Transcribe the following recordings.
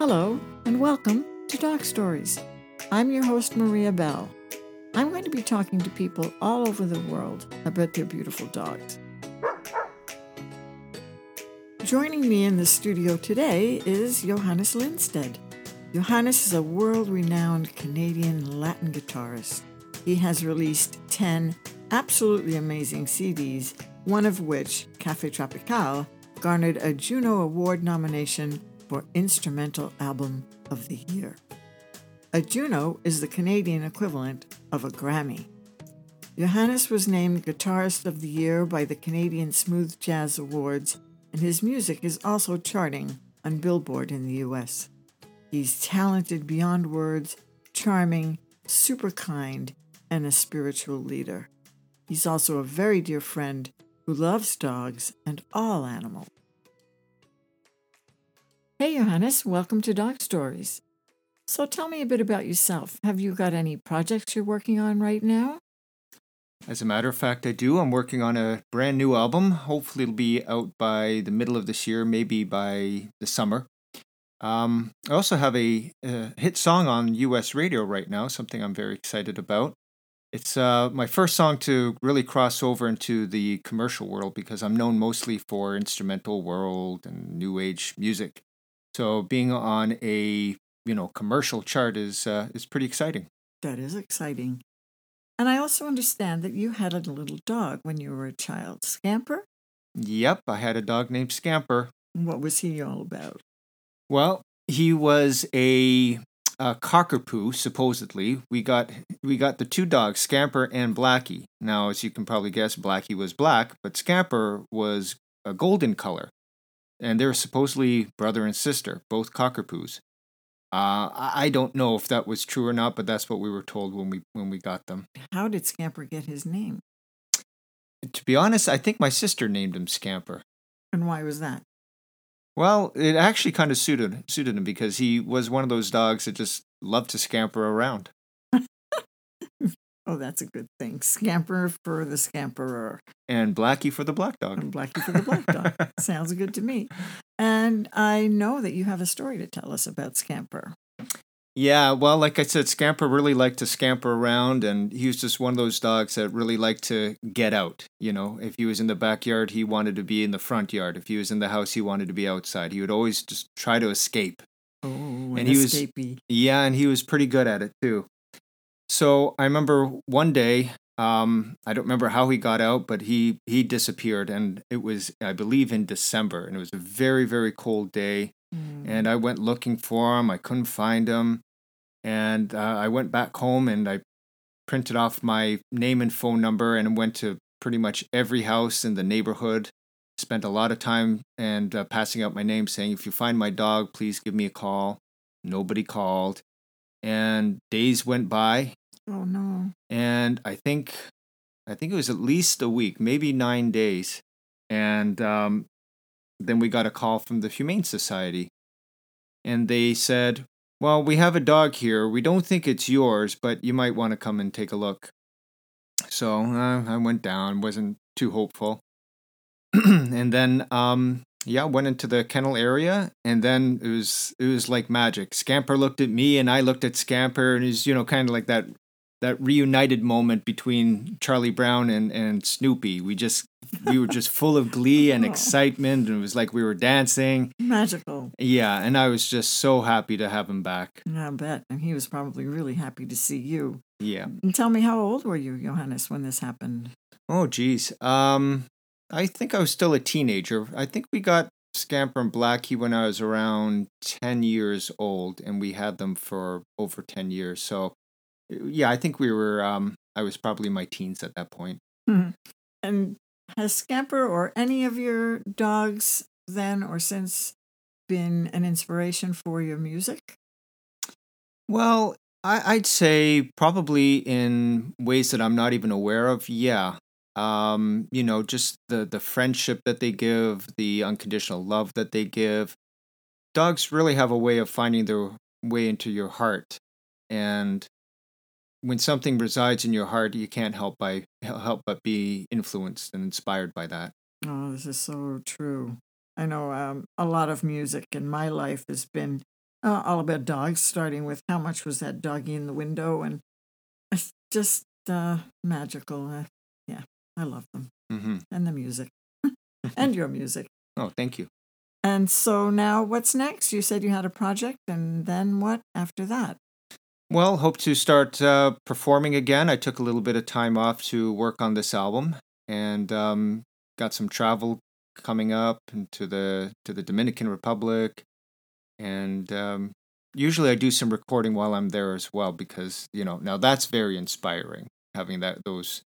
Hello, and welcome to Dog Stories. I'm your host, Maria Bell. I'm going to be talking to people all over the world about their beautiful dogs. Joining me in the studio today is Johannes Linstead. Johannes is a world renowned Canadian Latin guitarist. He has released 10 absolutely amazing CDs, one of which, Cafe Tropical, garnered a Juno Award nomination for Instrumental Album of the Year. A Juno is the Canadian equivalent of a Grammy. Johannes was named Guitarist of the Year by the Canadian Smooth Jazz Awards, and his music is also charting on Billboard in the US. He's talented beyond words, charming, super kind, and a spiritual leader. He's also a very dear friend who loves dogs and all animals. Hey, Johannes, welcome to Dog Stories. So tell me a bit about yourself. Have you got any projects you're working on right now? As a matter of fact, I do. I'm working on a brand new album. Hopefully, it'll be out by the middle of this year, maybe by the summer. Um, I also have a, a, hit song on US radio right now, something I'm very excited about. It's uh, my first song to really cross over into the commercial world because I'm known mostly for instrumental world and new age music. So being on a you know commercial chart is uh, is pretty exciting. That is exciting. And I also understand that you had a little dog when you were a child, Scamper. Yep, I had a dog named Scamper. What was he all about? Well, he was a, a cockapoo. Supposedly, we got we got the two dogs, Scamper and Blackie. Now, as you can probably guess, Blackie was black, but Scamper was a golden color, and they're supposedly brother and sister, both cockapoos. Uh, I don't know if that was true or not, but that's what we were told when we when we got them. How did Scamper get his name? To be honest, I think my sister named him Scamper. And why was that? Well, it actually kind of suited suited him because he was one of those dogs that just loved to scamper around. Oh, that's a good thing. Scamper for the scamperer. And Blackie for the black dog. And Blackie for the black dog. Sounds good to me. And I know that you have a story to tell us about Scamper. Yeah, well, like I said, Scamper really liked to scamper around, and he was just one of those dogs that really liked to get out. You know, if he was in the backyard, he wanted to be in the front yard. If he was in the house, he wanted to be outside. He would always just try to escape. Oh, an and he escapee. was yeah, and he was pretty good at it too. So I remember one day, um, I don't remember how he got out, but he he disappeared, and it was I believe in December, and it was a very very cold day. Mm. And I went looking for him. I couldn't find him. And uh, I went back home and I printed off my name and phone number and went to pretty much every house in the neighborhood. Spent a lot of time and uh, passing out my name saying, if you find my dog, please give me a call. Nobody called. And days went by. Oh no. And I think I think it was at least a week, maybe nine days. And um, then we got a call from the Humane Society. And they said, Well, we have a dog here. We don't think it's yours, but you might want to come and take a look. So uh, I went down, wasn't too hopeful. and then, um, yeah, went into the kennel area, and then it was it was like magic. Scamper looked at me, and I looked at Scamper, and he's you know kind of like that that reunited moment between Charlie Brown and, and Snoopy. We just we were just full of glee and Oh. excitement and it was like we were dancing. Magical. Yeah, and I was just so happy to have him back. I bet. And he was probably really happy to see you. Yeah. And tell me, how old were you, Johannes, when this happened? Oh geez. Um I think I was still a teenager. I think we got Scamper and Blackie when I was around 10 years old and we had them for over 10 years. So yeah, I think we were um I was probably in my teens at that point. And has Scamper or any of your dogs then or since been an inspiration for your music? Well, I, I'd say probably in ways that I'm not even aware of. Yeah. Um, you know, just the the friendship that they give, the unconditional love that they give. Dogs really have a way of finding their way into your heart, and when something resides in your heart, you can't help by help but be influenced and inspired by that. Oh, this is so true. I know um, a lot of music in my life has been uh, all about dogs, starting with how much was that doggy in the window, and it's just uh, magical. Uh, yeah, I love them hmm and the music and your music. Oh, thank you. And so now, what's next? You said you had a project, and then what after that? Well, hope to start uh, performing again. I took a little bit of time off to work on this album, and um, got some travel coming up into the to the Dominican Republic, and um, usually I do some recording while I'm there as well because you know now that's very inspiring having that those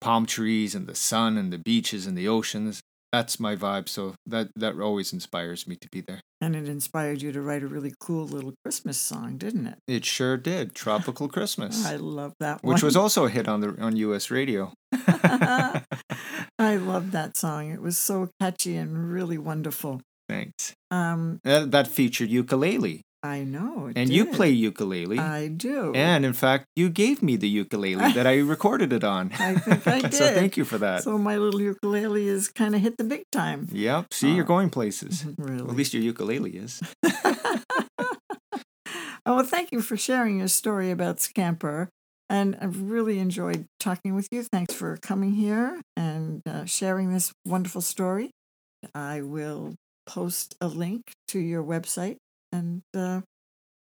palm trees and the sun and the beaches and the oceans. That's my vibe. So that that always inspires me to be there. And it inspired you to write a really cool little Christmas song, didn't it? It sure did. Tropical Christmas, I love that one. which was also a hit on the on U.S. radio. I love that song. It was so catchy and really wonderful. Thanks. Um, That, that featured ukulele, I know. and you play ukulele. I do. and in fact, you gave me the ukulele that I recorded it on. I think I did. so thank you for that. So my little ukulele is kind of hit the big time. yep. See, you're Oh. going places. Really. Well, at least your ukulele is. Oh, well, thank you for sharing your story about Scamper. And I've really enjoyed talking with you. Thanks for coming here and uh, sharing this wonderful story. I will post a link to your website. And uh,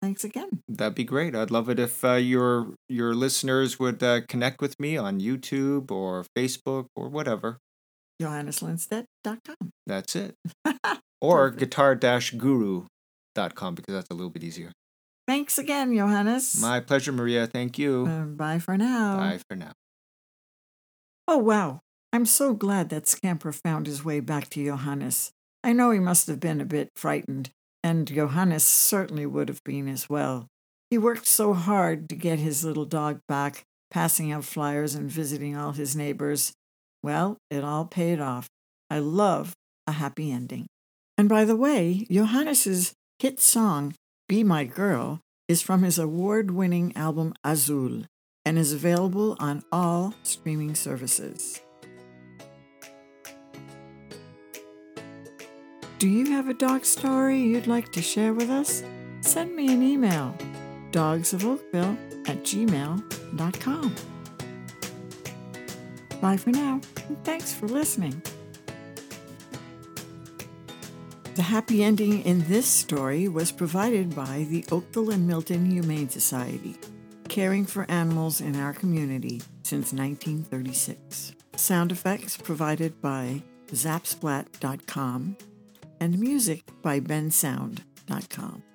thanks again. That'd be great. I'd love it if uh, your your listeners would uh, connect with me on YouTube or Facebook or whatever. JohannesLinstead.com. That's it. Or guitar-guru.com because that's a little bit easier. Thanks again, Johannes. My pleasure, Maria. Thank you. Uh, bye for now. Bye for now. Oh, wow. I'm so glad that Scamper found his way back to Johannes. I know he must have been a bit frightened, and Johannes certainly would have been as well. He worked so hard to get his little dog back, passing out flyers and visiting all his neighbors. Well, it all paid off. I love a happy ending. And by the way, Johannes's hit song, Be My Girl, is from his award winning album Azul and is available on all streaming services. Do you have a dog story you'd like to share with us? Send me an email, dogsofoakville at gmail.com. Bye for now, and thanks for listening. The happy ending in this story was provided by the Oakville and Milton Humane Society, caring for animals in our community since 1936. Sound effects provided by zapsplat.com and music by bensound.com.